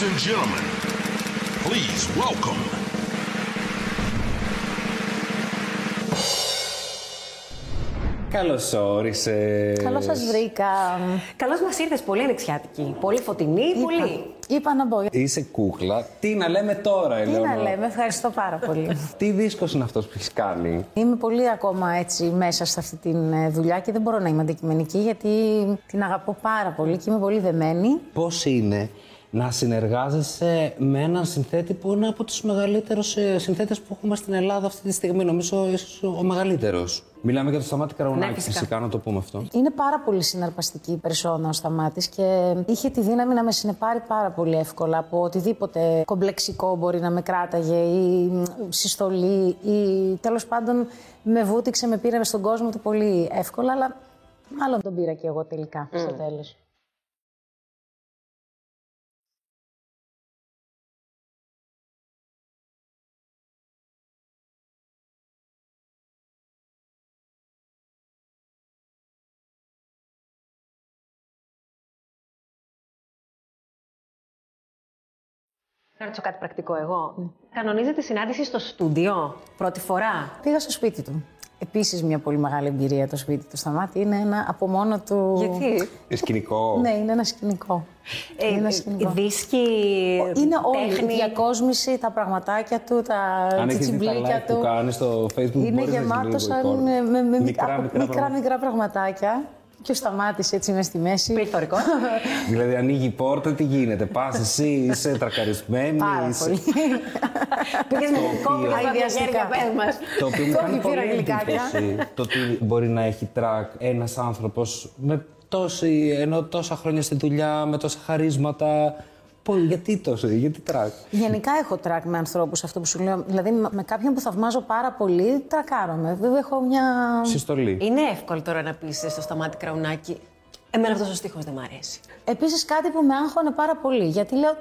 Ladies and gentlemen, please welcome. Καλώς όρισες. Καλώς σας βρήκα. Καλώς μας ήρθες, πολύ ανοιξιάτικη. Πολύ φωτεινή, πολύ. Είπα να μπω. Είσαι κούκλα. Τι να λέμε τώρα, Τι Ελεονόρα; να λέμε, ευχαριστώ πάρα πολύ. Τι δίσκος είναι αυτός που έχεις κάνει; Είμαι πολύ ακόμα έτσι μέσα σε αυτή τη δουλειά και δεν μπορώ να είμαι αντικειμενική γιατί την αγαπώ πάρα πολύ και είμαι πολύ δεμένη. Πώς είναι να συνεργάζεσαι με έναν συνθέτη που είναι από τους μεγαλύτερους συνθέτες που έχουμε στην Ελλάδα αυτή τη στιγμή. Νομίζω ίσως ο μεγαλύτερος. Μιλάμε για το Σταμάτη Καραουνάκη, Ναι, φυσικά. φυσικά να το πούμε αυτό. Είναι πάρα πολύ συναρπαστική η περσόνα ο Σταμάτης και είχε τη δύναμη να με συνεπάρει πάρα πολύ εύκολα από οτιδήποτε κομπλεξικό μπορεί να με κράταγε ή μ, συστολή ή τέλος πάντων με βούτυξε, με πήρε στον κόσμο του πολύ εύκολα αλλά μάλλον τον πήρα και εγώ τελικά στο τέλος. Να ρωτήσω κάτι πρακτικό εγώ. Κανονίζεται συνάντηση στο στούντιο; Πρώτη φορά; Πήγα στο σπίτι του. Επίσης μια πολύ μεγάλη εμπειρία το σπίτι του Σταμάτη. Είναι ένα από μόνο του... Γιατί; Ε, Σκηνικό. Ναι, είναι ένα σκηνικό. Ε, είναι ένα ε, σκηνικό. δίσκοι, Είναι όλη τέχνη. η διακόσμηση, τα πραγματάκια του, τα Αν έχεις δει τα τσιμπλίκια live του. που κάνεις στο facebook, Είναι μπορείς να γεμάτο γίνει λίγο σαν εικόνα. με, με, με μικρά, από- μικρά, μικρά, πράγματα. μικρά πραγματάκια. Και σταμάτησε έτσι μες στη μέση. Πληθωρικό. Δηλαδή, ανοίγει η πόρτα, τι γίνεται. Πας εσύ, είσαι τρακαρισμένης. Πάρα είσαι- πολύ. Πήγες με την κόπη οποίο- στα χέρια, Αειδιαστικά. πες μας. Το οποίο μου Το κάνει πήρα πολύ γλυκάκια. εντύπωση. Το ότι μπορεί να έχει τρακ ένας άνθρωπος με τόση, ενώ τόσα χρόνια στη δουλειά, με τόσα χαρίσματα. Πω, γιατί τόσο, γιατί τρακ; Γενικά έχω τρακ με ανθρώπους, αυτό που σου λέω. Δηλαδή με με κάποιον που θαυμάζω πάρα πολύ, τρακάρομαι. Βέβαια έχω μια. Συστολή. Είναι εύκολο τώρα να πεις στο Σταμάτη Κραουνάκη. Εμένα αυτός ο στίχος δεν μ' αρέσει. Επίσης κάτι που με άγχωνε πάρα πολύ. Γιατί λέω,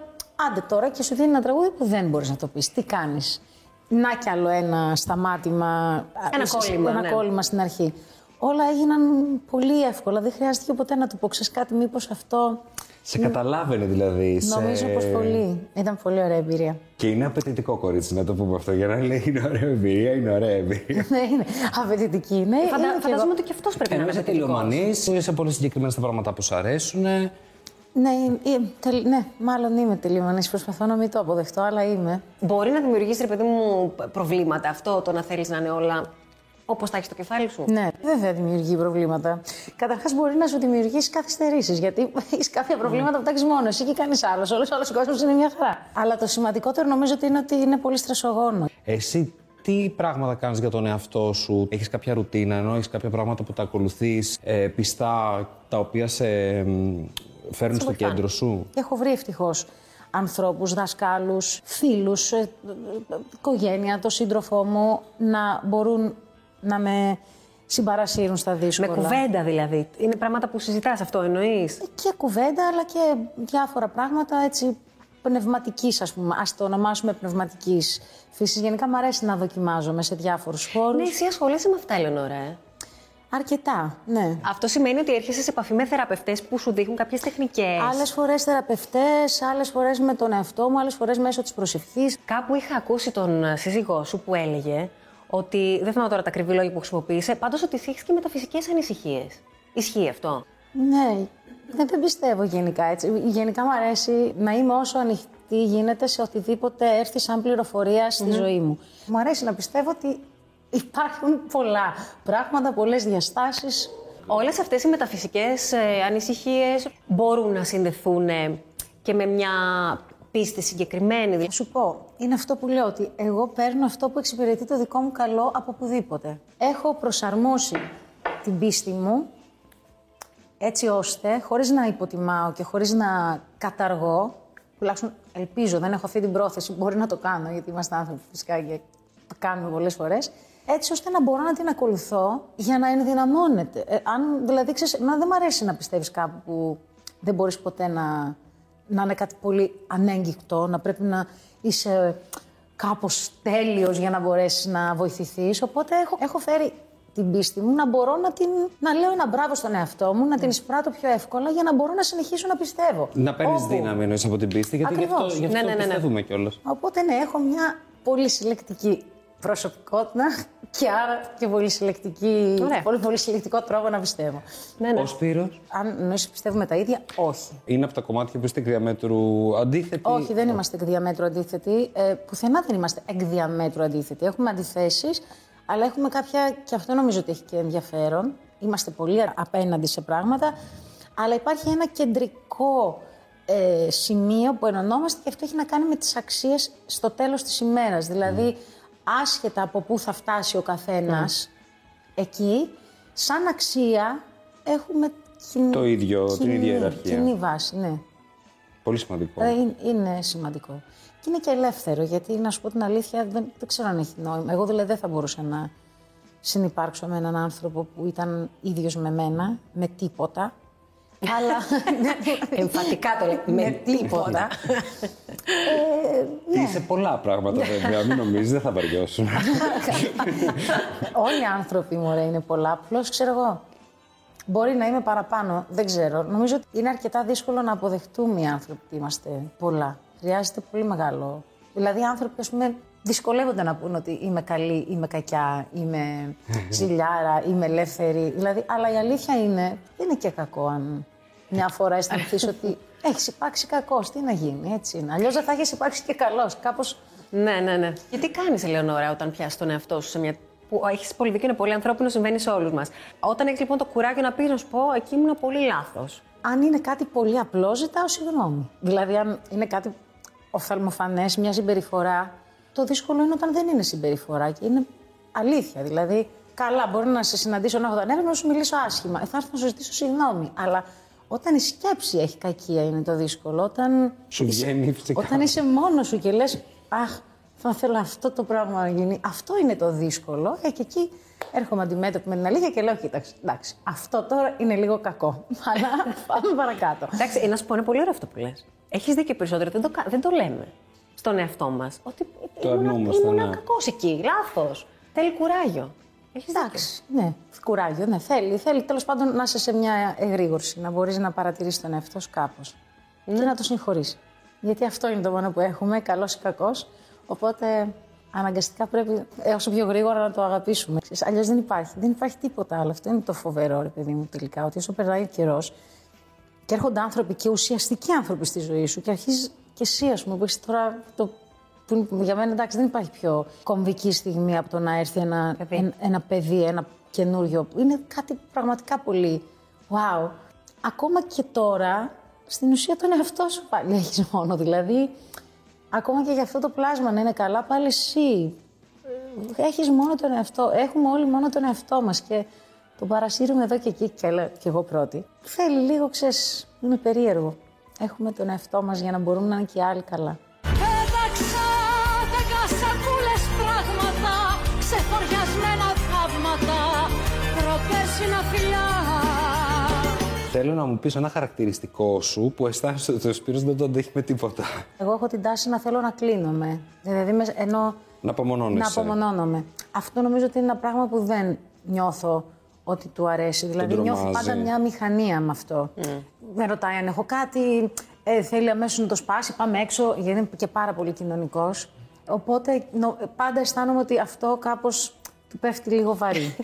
άντε τώρα και σου δίνει ένα τραγούδι που δεν μπορείς να το πεις. Τι κάνεις; Να κι άλλο ένα σταμάτημα. Ένα σε- κόλλημα, Ένα ναι. κόλλημα στην αρχή. Όλα έγιναν πολύ εύκολα. Δεν χρειάστηκε ποτέ να του πω, ξέρεις κάτι, μήπως αυτό. Σε καταλάβαινε δηλαδή. σε- Νομίζω πως πολύ. Ήταν πολύ ωραία εμπειρία. Και είναι απαιτητικό κορίτσι, να το πούμε αυτό. Για να λέει είναι ωραία εμπειρία, είναι ωραία εμπειρία. Ναι, είναι απαιτητική. Ναι, Φαντα- είμαι κι Φαντάζομαι εγώ. ότι και αυτός πρέπει Ενώ να είσαι είναι τελικός. τελειομανή, είσαι πολύ συγκεκριμένα στα πράγματα που σου αρέσουν. Ναι, ε, τελ- ναι, μάλλον είμαι τελειωμανής. Προσπαθώ να μην το αποδεχτώ, αλλά είμαι. Μπορεί να δημιουργήσει, ρε παιδί μου, προβλήματα αυτό το να θέλεις να είναι όλα όπως τα έχεις στο κεφάλι σου. Ναι, βέβαια δημιουργεί προβλήματα. Καταρχάς, μπορεί να σου δημιουργήσει καθυστερήσεις. Γιατί έχεις κάποια προβλήματα που τα έχεις μόνος εσύ και κανείς άλλος. Όλος ο άλλος ο κόσμος είναι μια χαρά. Αλλά το σημαντικότερο νομίζω ότι είναι ότι είναι πολύ στρεσογόνο. Εσύ τι πράγματα κάνεις για τον εαυτό σου, έχεις κάποια ρουτίνα, ενώ έχεις κάποια πράγματα που τα ακολουθείς ε, πιστά, τα οποία σε μ, φέρνουν στο βοηθάνε. κέντρο σου; Έχω βρει ευτυχώς ανθρώπους, δασκάλους, φίλους, οικογένεια, το σύντροφό μου να μπορούν να με συμπαρασύρουν στα Με δύσκολα. κουβέντα δηλαδή. Είναι πράγματα που συζητάς αυτό, εννοείς; Και κουβέντα, αλλά και διάφορα πράγματα έτσι πνευματικής, ας πούμε. Ας το ονομάσουμε πνευματικής φύσης. Γενικά μου αρέσει να δοκιμάζομαι σε διάφορους χώρους. Ναι, εσύ ασχολείσαι με αυτά, Ελενόρα. Ε. Αρκετά, ναι. Αυτό σημαίνει ότι έρχεσαι σε επαφή με θεραπευτές που σου δείχνουν κάποιες τεχνικές. Άλλες φορές θεραπευτές, άλλες φορές με τον εαυτό μου, άλλες φορές μέσω της προσευχής. Κάπου είχα ακούσει τον ε, σύζυγό σου που έλεγε ότι. Δεν θυμάμαι τώρα τα ακριβή λόγια που χρησιμοποίησε. Πάντως ότι έχει και μεταφυσικές ανησυχίες. Ισχύει αυτό; Ναι, δεν, δεν πιστεύω γενικά έτσι. Γενικά μου αρέσει να είμαι όσο ανοιχτή γίνεται σε οτιδήποτε έρθει σαν πληροφορία στη ζωή μου. Μου αρέσει να πιστεύω ότι υπάρχουν πολλά πράγματα, πολλές διαστάσεις. Όλες αυτές οι μεταφυσικές ε, ανησυχίες μπορούν να συνδεθούν ε, και με μια πίστη συγκεκριμένη. Θα σου πω, είναι αυτό που λέω ότι εγώ παίρνω αυτό που εξυπηρετεί το δικό μου καλό από οπουδήποτε. Έχω προσαρμόσει την πίστη μου έτσι ώστε, χωρίς να υποτιμάω και χωρίς να καταργώ, τουλάχιστον ελπίζω, δεν έχω αυτή την πρόθεση, μπορεί να το κάνω, γιατί είμαστε άνθρωποι φυσικά και το κάνουμε πολλές φορές, έτσι ώστε να μπορώ να την ακολουθώ για να ενδυναμώνεται. Ε, αν, δηλαδή, ξέρεις, εμένα δεν μου αρέσει να πιστεύεις κάπου που δεν μπορείς ποτέ να, να είναι κάτι πολύ ανέγκυκτο, να πρέπει να είσαι κάπως τέλειος για να μπορέσεις να βοηθηθείς. Οπότε έχω, έχω φέρει την την πίστη μου, να μπορώ να, την, να λέω ένα μπράβο στον εαυτό μου, να την εισπράττω πιο εύκολα για να μπορώ να συνεχίσω να πιστεύω. Να παίρνεις Όπου- δύναμη εννοείς από την πίστη, γιατί γι' αυτό, Ακριβώς. γι αυτό Ναι, ναι, ναι, ναι. πιστεύουμε κιόλας. Οπότε ναι, έχω μια πολύ συλλεκτική προσωπικότητα και άρα και πολύ, συλλεκτική, Ωραία. πολύ, πολύ συλλεκτικό τρόπο να πιστεύω. Ναι, ναι. Ο Σπύρος; Αν εννοείς πιστεύουμε τα ίδια, όχι. είναι από τα κομμάτια που είστε εκ διαμέτρου αντίθετοι; Όχι, δεν είμαστε εκ διαμέτρου αντίθετοι. Ε, πουθενά δεν είμαστε εκ διαμέτρου αντίθετοι. Έχουμε αντιθέσεις, αλλά έχουμε κάποια, και αυτό νομίζω ότι έχει και ενδιαφέρον. Είμαστε πολύ απέναντι σε πράγματα, αλλά υπάρχει ένα κεντρικό ε, σημείο που ενωνόμαστε και αυτό έχει να κάνει με τις αξίες στο τέλος της ημέρας. Δηλαδή, άσχετα από πού θα φτάσει ο καθένας εκεί, σαν αξία έχουμε κοινή- Το ίδιο, την κοινή- ίδια ιεραρχία. Κοινή βάση, ναι. Πολύ σημαντικό. Ε, είναι- είναι σημαντικό. Και είναι και ελεύθερο, γιατί να σου πω την αλήθεια, δεν, δεν ξέρω αν έχει νόημα. Εγώ δηλαδή δεν θα μπορούσα να συνυπάρξω με έναν άνθρωπο που ήταν ίδιος με μένα, με τίποτα. Αλλά. Εμφατικά το λέει. Με τίποτα. Είσαι πολλά πράγματα βέβαια, μην νομίζεις, δεν θα βαριώσουν. Όλοι οι άνθρωποι μου είναι πολλά. Απλώς ξέρω εγώ. Μπορεί να είμαι παραπάνω, δεν ξέρω. Νομίζω ότι είναι αρκετά δύσκολο να αποδεχτούμε οι άνθρωποι ότι είμαστε πολλά. Χρειάζεται πολύ μεγάλο. Δηλαδή, οι άνθρωποι, ας πούμε, δυσκολεύονται να πούν ότι είμαι καλή, είμαι κακιά, είμαι ζηλιάρα, είμαι ελεύθερη. Δηλαδή, αλλά η αλήθεια είναι, δεν είναι και κακό αν μια φορά αισθανθείς ότι έχεις υπάρξει κακός. Τι να γίνει, έτσι είναι. Αλλιώς δεν θα έχεις υπάρξει και καλός. Κάπω Ναι, ναι, ναι. Και τι κάνεις, Ελεονόρα, όταν πιάσεις τον εαυτό σου σε μια. που έχεις πολύ δίκιο, είναι πολύ ανθρώπινο, συμβαίνει σε όλους μας. Όταν έχεις λοιπόν το κουράγιο να πεις να σου πω, εκεί ήμουν πολύ λάθος. αν είναι κάτι πολύ απλό, ζητάω συγγνώμη. Δηλαδή, αν είναι κάτι οφθαλμοφανές, μια συμπεριφορά, το δύσκολο είναι όταν δεν είναι συμπεριφορά και είναι αλήθεια. Δηλαδή, καλά, μπορεί να σε συναντήσω να έχω τα νεύρα να σου μιλήσω άσχημα. Ε, θα έρθω να σου ζητήσω συγγνώμη. Αλλά όταν η σκέψη έχει κακία είναι το δύσκολο. Όταν, Σου είσαι- βγαίνει φυσικά. Όταν είσαι μόνος σου και λες, Αχ, θα θέλω αυτό το πράγμα να γίνει. Αυτό είναι το δύσκολο. Ε, και εκεί έρχομαι αντιμέτωπη με την αλήθεια και λέω: Κοίταξε, εντάξει, αυτό τώρα είναι λίγο κακό. Αλλά πάμε παρακάτω. Εντάξει, να σου πω, είναι πολύ ωραίο αυτό που λες. Έχεις δίκιο περισσότερο. Δεν το, κα- δεν το λέμε στον εαυτό μας. Ότι Το ήμουν, αρνούμαστε, ήμουν ναι. κακός εκεί. Λάθος. Θέλει κουράγιο. Έχεις δίκιο. Εντάξει, ναι, κουράγιο, ναι, θέλει. Θέλει τέλος πάντων να είσαι σε μια εγρήγορση, να μπορείς να παρατηρήσεις τον εαυτό σου κάπως. Και να το συγχωρήσει. Γιατί αυτό είναι το μόνο που έχουμε, καλός ή κακός. Οπότε αναγκαστικά πρέπει ε, όσο πιο γρήγορα να το αγαπήσουμε. Αλλιώς δεν υπάρχει. Δεν υπάρχει τίποτα άλλο. Αυτό είναι το φοβερό, ρε παιδί μου, τελικά. Ότι όσο περνάει ο καιρός και έρχονται άνθρωποι και ουσιαστικοί άνθρωποι στη ζωή σου και αρχίζεις και εσύ, ας πούμε, που έχεις τώρα το. Που είναι- για μένα εντάξει, δεν υπάρχει πιο κομβική στιγμή από το να έρθει ένα Παιδί. ένα, ένα παιδί, ένα καινούριο. Είναι κάτι πραγματικά πολύ. Wow. Ακόμα και τώρα, στην ουσία τον εαυτό σου πάλι έχεις μόνο. Δηλαδή, ακόμα και για αυτό το πλάσμα να είναι καλά, πάλι εσύ έχεις μόνο τον εαυτό. Έχουμε όλοι μόνο τον εαυτό μας και τον παρασύρουμε εδώ και εκεί, και, λέω- και εγώ πρώτη. Θέλει λίγο, ξέρεις, είναι περίεργο. Έχουμε τον εαυτό μας για να μπορούμε να είναι και οι άλλοι καλά. Πέταξα δέκα σακούλες πράγματα Ξεφοριασμένα θαύματα Προπέρσινα φιλιά Θέλω να μου πεις ένα χαρακτηριστικό σου που αισθάνεσαι ότι ο Σπύρος δεν το αντέχει με τίποτα. Εγώ έχω την τάση να θέλω να κλείνομαι. Δηλαδή, με- ενώ Να απομονώνεσαι. να απομονώνομαι. Αυτό νομίζω ότι είναι ένα πράγμα που δεν νιώθω ότι του αρέσει. Δηλαδή, νιώθω τρομάζει. πάντα μια μηχανία με αυτό. Με ρωτάει αν έχω κάτι, ε, θέλει αμέσως να το σπάσει, πάμε έξω, γιατί είναι και πάρα πολύ κοινωνικός. Οπότε νο- πάντα αισθάνομαι ότι αυτό κάπως του πέφτει λίγο βαρύ.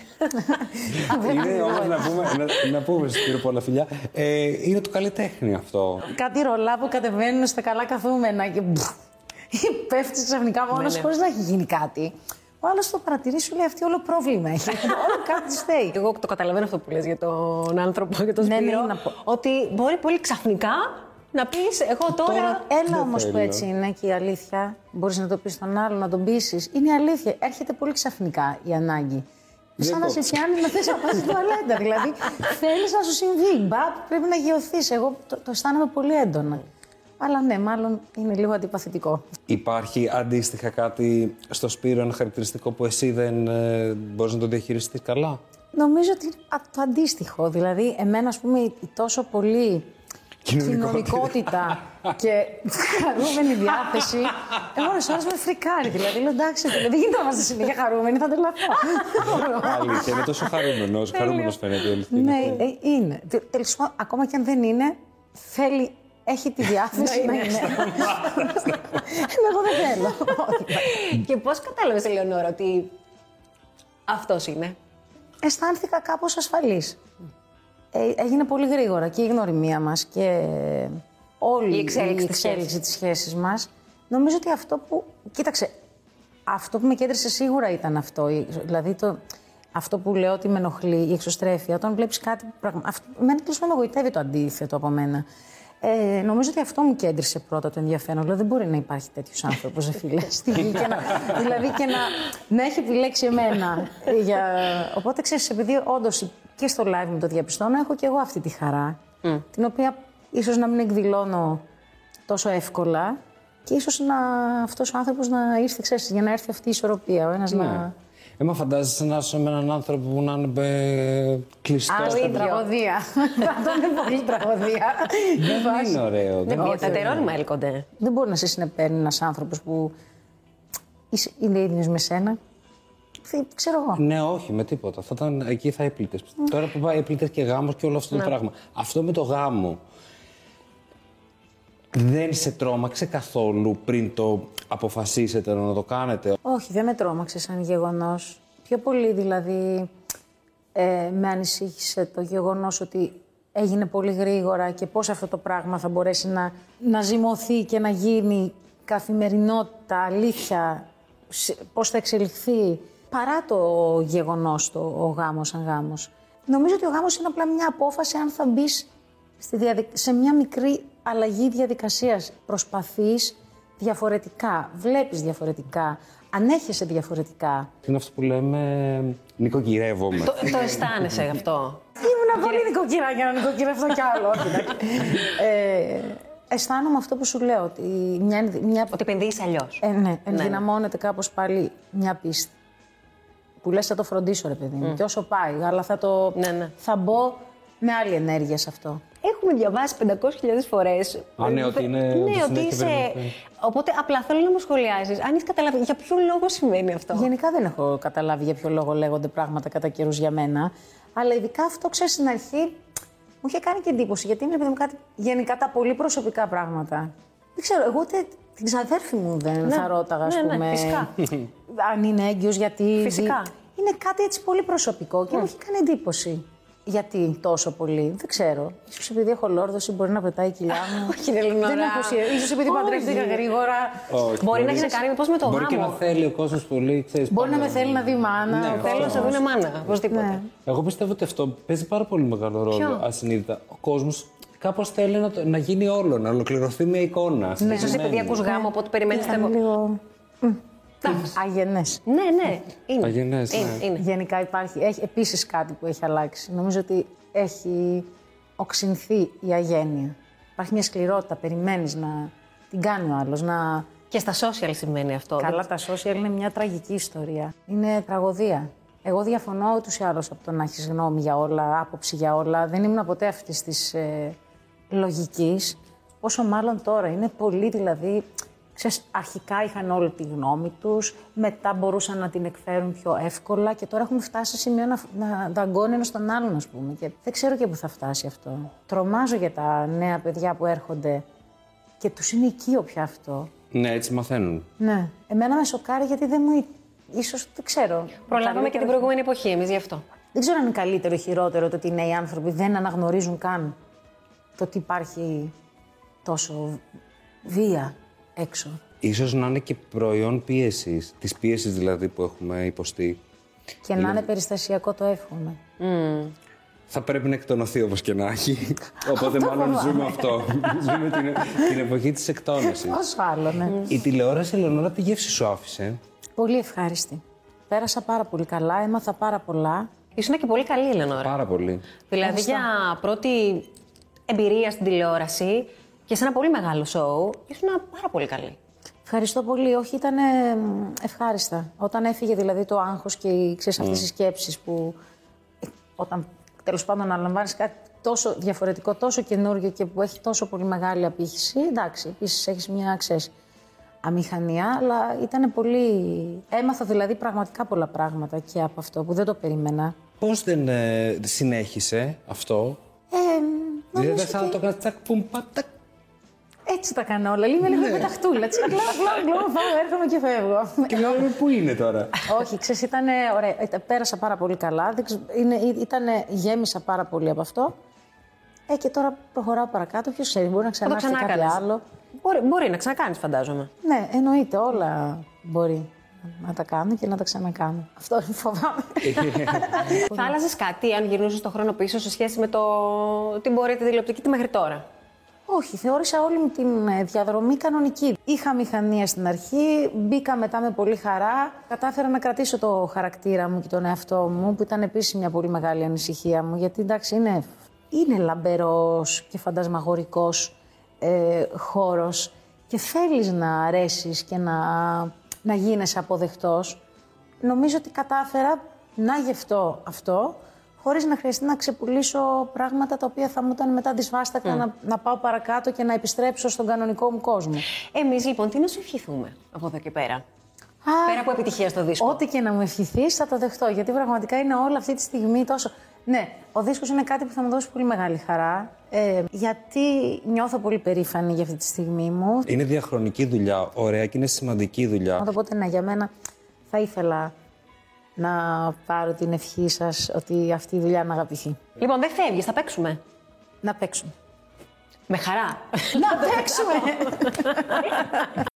Είναι όμως να πούμε, να, να πούμε στον Σπύρο πολλά φιλιά, ε, είναι το καλλιτέχνη αυτό. κάτι ρολά που κατεβαίνουν στα καλά καθούμενα και μπφ, πέφτει ξαφνικά μόνος Ναι, ναι, ναι. χωρίς να έχει γίνει κάτι. Ο άλλο το παρατηρεί, σου λέει αυτή όλο πρόβλημα έχει. όλο κάτι της φταίει. Εγώ το καταλαβαίνω αυτό που λες για τον άνθρωπο, για τον Ναι, ναι, Σπύρο. να πω. Ότι μπορεί πολύ ξαφνικά να πεις εγώ τώρα... Έλα όμως που θέλω. έτσι είναι και η αλήθεια. Μπορείς να το πεις στον άλλο, να τον πείσεις. Είναι η αλήθεια. Έρχεται πολύ ξαφνικά η ανάγκη. Σαν να σε Διακόψε. πιάνει να θες να πας στην τουαλέτα. δηλαδή θέλεις να σου συμβεί. Μπαπ, πρέπει να γεωθείς. Εγώ το, το αισθάνομαι πολύ έντονα. Αλλά ναι, μάλλον είναι λίγο αντιπαθητικό. Υπάρχει αντίστοιχα κάτι στο Σπύρο, ένα χαρακτηριστικό που εσύ δεν ε, μπορείς να το διαχειριστείς καλά; Νομίζω ότι είναι α- το αντίστοιχο. Δηλαδή, εμένα, ας πούμε, η τόσο πολύ κοινωνικότητα και χαρούμενη διάθεση. Εγώ όλες ώρες με φρικάρει. Δηλαδή, λέω εντάξει, δεν γίνεται να είμαστε συνέχεια χαρούμενοι, θα τρελαθώ. Αλήθεια, είναι τόσο χαρούμενος. Χαρούμενος φαίνεται. η αλήθεια είναι ναι, αυτή. ε, είναι. Τέλος πάντων, ακόμα και αν δεν είναι, θέλει, έχει τη διάθεση να είναι. Εγώ δεν θέλω. Και πώς κατάλαβες, Ελεονόρα, ότι αυτός είναι; αισθάνθηκα κάπως ασφαλής. Ε, έγινε πολύ γρήγορα και η γνωριμία μας και όλη Η εξέλιξη της εξέλιξη της σχέσης μας. Νομίζω ότι αυτό που... Κοίταξε, αυτό που με κέντρισε σίγουρα ήταν αυτό. Η- Δηλαδή το, αυτό που λέω ότι με ενοχλεί, η εξωστρέφεια, όταν βλέπεις κάτι... Πραγμα... Αυτό, εμένα τέλος πάντων εγωιτεύει το αντίθετο από μένα. Ε, νομίζω ότι αυτό μου κέντρισε πρώτα το ενδιαφέρον. Λέω, δεν μπορεί να υπάρχει τέτοιος άνθρωπος, ρε φίλε, στη γη. Και να, δηλαδή και να, να έχει επιλέξει εμένα. Ε, Για... Οπότε ξέρεις, επειδή όντως και στο live μου το διαπιστώνω, έχω και εγώ αυτή τη χαρά. Την οποία ίσως να μην εκδηλώνω τόσο εύκολα και ίσως να αυτός ο άνθρωπος να ήρθε, ξέρεις, για να έρθει αυτή η ισορροπία. Ο ένας να. Ε, μα φαντάζεσαι να είσαι με έναν άνθρωπο που να είναι ε, κλειστός. Α, στα- στην τραγωδία. Αυτό είναι πολύ τραγωδία. Δεν είναι ωραίο. δεν Δεν είναι τα τερώνυμα έλκονται. Δεν μπορεί να σε συνεπέρνει ένας άνθρωπος που είσαι- είναι ίδιος με σένα. Τι- Ξέρω εγώ. Ναι, όχι, με τίποτα. Θα ήταν, εκεί θα έπλητε. Τώρα που πάει έπλητε και γάμος και όλο αυτό το πράγμα. Αυτό με το γάμο δεν σε τρόμαξε καθόλου πριν το αποφασίσετε να το κάνετε; Όχι, δεν με τρόμαξε σαν γεγονός. Πιο πολύ δηλαδή ε, με ανησύχησε το γεγονός ότι έγινε πολύ γρήγορα και πώς αυτό το πράγμα θα μπορέσει να, να ζυμωθεί και να γίνει καθημερινότητα, αλήθεια, σε- πώς θα εξελιχθεί παρά το γεγονός το ο γάμος σαν γάμος. Νομίζω ότι ο γάμος είναι απλά μια απόφαση αν θα μπεις στη διαδικ- σε μια μικρή αλλαγή διαδικασίας. Προσπαθείς διαφορετικά, βλέπεις διαφορετικά, ανέχεσαι διαφορετικά. Είναι αυτό που λέμε νοικοκυρεύομαι. το, το αισθάνεσαι αυτό. Ήμουν πολύ νοικοκυρά για να νοικοκυρευτώ κι άλλο. όχι, εντάξει. ε, αισθάνομαι αυτό που σου λέω, ότι μια, μια, Ότι επενδύεις αλλιώς. ε, ναι, ενδυναμώνεται κάπως πάλι μια πίστη. Που λες θα το φροντίσω ρε παιδί μου. Και όσο πάει, αλλά θα το... Ναι, ναι. Θα μπω με άλλη ενέργεια σε αυτό. Έχουμε διαβάσει 500.000 φορές. Α, ναι, ότι είναι- ότι Ναι, ότι συνέχεια είσαι. περιμένει. Οπότε απλά θέλω να μου σχολιάζεις. Αν έχεις καταλάβει για ποιο λόγο συμβαίνει αυτό. Γενικά δεν έχω καταλάβει για ποιο λόγο λέγονται πράγματα κατά καιρούς για μένα. Αλλά ειδικά αυτό, ξέρεις, στην αρχή μου είχε κάνει και εντύπωση. Γιατί είναι ρε παιδί μου, κάτι, γενικά τα πολύ προσωπικά πράγματα. Δεν ξέρω, εγώ ούτε την ξαδέρφη μου δεν θα ρώταγα, ας ναι, ναι, πούμε. φυσικά. αν είναι έγκυος, γιατί. Φυσικά. Είναι κάτι έτσι πολύ προσωπικό και μου είχε κάνει εντύπωση. Γιατί τόσο πολύ, δεν ξέρω. Ίσως επειδή έχω λόρδωση, μπορεί να πετάει η κοιλιά μου. Όχι, ρε, Λεωνόρα. Δεν έχω σχέδιο. Ίσως επειδή παντρεύτηκα γρήγορα. Όχι, Μπορεί να έχεις να κάνει μήπω με το Μπορεί και γάμο. να θέλει ο κόσμος πολύ, ξέρεις, Μπορεί να πάντα- με θέλει να δει μάνα. Ναι, ο αυτό. Θέλω να σε κόσμος. δουν μάνα, οπωσδήποτε. Ναι. Εγώ πιστεύω ότι αυτό παίζει πάρα πολύ μεγάλο ρόλο Ποιο; ασυνείδητα. Ο κόσμος κάπως θέλει να, το- να γίνει όλο, να ολοκληρωθεί μια εικόνα. Ίσως επειδή συγκεκριμένη. ακούς γάμο, οπότε περιμένεις. Ήταν λίγο. Αγενές. Ναι, ναι. Είναι. Αγενές, ναι. Είναι, είναι. Γενικά υπάρχει έχει επίσης κάτι που έχει αλλάξει. Νομίζω ότι έχει οξυνθεί η αγένεια. Υπάρχει μια σκληρότητα, περιμένεις να την κάνει ο άλλος. Να... Και στα social σημαίνει αυτό. Καλά τα social είναι μια τραγική ιστορία. Είναι τραγωδία. Εγώ διαφωνώ ούτως ή άλλως από το να έχεις γνώμη για όλα, άποψη για όλα. Δεν ήμουν ποτέ αυτής της ε, λογικής. Πόσο μάλλον τώρα. Είναι πολύ δηλαδή. Ξέρεις, αρχικά είχαν όλη τη γνώμη τους, μετά μπορούσαν να την εκφέρουν πιο εύκολα και τώρα έχουμε φτάσει σε σημείο να, να δαγκώνει ένας τον άλλον, ας πούμε. Και δεν ξέρω και πού θα φτάσει αυτό. Τρομάζω για τα νέα παιδιά που έρχονται και τους είναι οικείο πια αυτό. Ναι, έτσι μαθαίνουν. Ναι. Εμένα με σοκάρει γιατί δεν μου. ίσως δεν ξέρω. Προλάβαμε και την Καλύτερο- προηγούμενη εποχή εμείς γι' αυτό. Δεν ξέρω αν είναι καλύτερο ή χειρότερο το ότι οι νέοι άνθρωποι δεν αναγνωρίζουν καν το ότι υπάρχει τόσο βία έξω. Ίσως να είναι και προϊόν πίεσης, της πίεσης δηλαδή που έχουμε υποστεί. Και να είναι περιστασιακό το εύχομαι. Θα πρέπει να εκτονωθεί όπως και να έχει. Οπότε μάλλον φοβάμαι. ζούμε αυτό. ζούμε την, την εποχή της εκτόνωσης. Όσο άλλο, ναι. Η τηλεόραση, Ελεονόρα, τι γεύση σου άφησε; Πολύ ευχάριστη. Πέρασα πάρα πολύ καλά, έμαθα πάρα πολλά. Ήσουν και πολύ καλή, Ελενόρα. Πάρα πολύ. Δηλαδή για πρώτη εμπειρία στην τηλεόραση και σε ένα πολύ μεγάλο σοου, ήσουν πάρα πολύ καλή. Ευχαριστώ πολύ. Όχι, ήταν ε, μ, ευχάριστα. Όταν έφυγε δηλαδή το άγχος και οι, ξέρεις, αυτές οι σκέψεις που ε, όταν τέλος πάντων αναλαμβάνεις κάτι τόσο διαφορετικό, τόσο καινούργιο και που έχει τόσο πολύ μεγάλη απήχηση. Εντάξει, επίσης έχεις μια ξέρεις, αμηχανία, αλλά ήταν πολύ. Έμαθα δηλαδή πραγματικά πολλά πράγματα και από αυτό που δεν το περίμενα. Πώς δεν ε, συνέχισε αυτό; Ε, Δηλαδή νομίζω δεν θα ότι το κάνεις τσακ πουμ πατακ. Έτσι τα κάνω όλα. Λίγο λίγο με ταχτούλα. Τσακ, γλω, γλω, γλω, πάω, έρχομαι και φεύγω. Και λέμε πού είναι τώρα; Όχι, ξέρεις, ήταν ωραία. Ε, Πέρασα πάρα πολύ καλά. Δεν ξε- Είναι, ήταν, γέμισα πάρα πολύ από αυτό. Ε, και τώρα προχωράω παρακάτω. Ποιος ξέρει, μπορεί να Θα το ξανάρθει κάτι ξανάκανες. άλλο. Μπορεί, μπορεί να ξανακάνεις, φαντάζομαι. Ναι, εννοείται, όλα μπορεί να τα κάνω και να τα ξανακάνω. Αυτό φοβάμαι. Θα άλλαζες κάτι αν γυρνούσες το χρόνο πίσω σε σχέση με το την πορεία τη τηλεοπτική τη μέχρι τώρα; Όχι, θεώρησα όλη μου την ε, διαδρομή κανονική. Είχα μηχανία στην αρχή, μπήκα μετά με πολύ χαρά. Κατάφερα να κρατήσω το χαρακτήρα μου και τον εαυτό μου, που ήταν επίση μια πολύ μεγάλη ανησυχία μου. Γιατί εντάξει, είναι, είναι λαμπερός και φαντασμαγορικός ε, χώρος και θέλεις να αρέσεις και να, να γίνεσαι αποδεκτός. Νομίζω ότι κατάφερα να γευτώ αυτό, χωρίς να χρειαστεί να ξεπουλήσω πράγματα τα οποία θα μου ήταν μετά δυσβάστακτα να, να πάω παρακάτω και να επιστρέψω στον κανονικό μου κόσμο. Εμείς λοιπόν τι να σου ευχηθούμε από εδώ και πέρα; Α, Πέρα από επιτυχία στο δίσκο. Ό,τι και να μου ευχηθείς, θα το δεχτώ. Γιατί πραγματικά είναι όλα αυτή τη στιγμή τόσο. Ναι, ο δίσκος είναι κάτι που θα μου δώσει πολύ μεγάλη χαρά. Ε, γιατί νιώθω πολύ περήφανη για αυτή τη στιγμή μου. Είναι διαχρονική δουλειά, ωραία και είναι σημαντική δουλειά. Οπότε ναι, για μένα θα ήθελα να πάρω την ευχή σας ότι αυτή η δουλειά να αγαπηθεί. Λοιπόν, δεν φεύγεις, θα παίξουμε. Να παίξουμε. Με χαρά. να παίξουμε!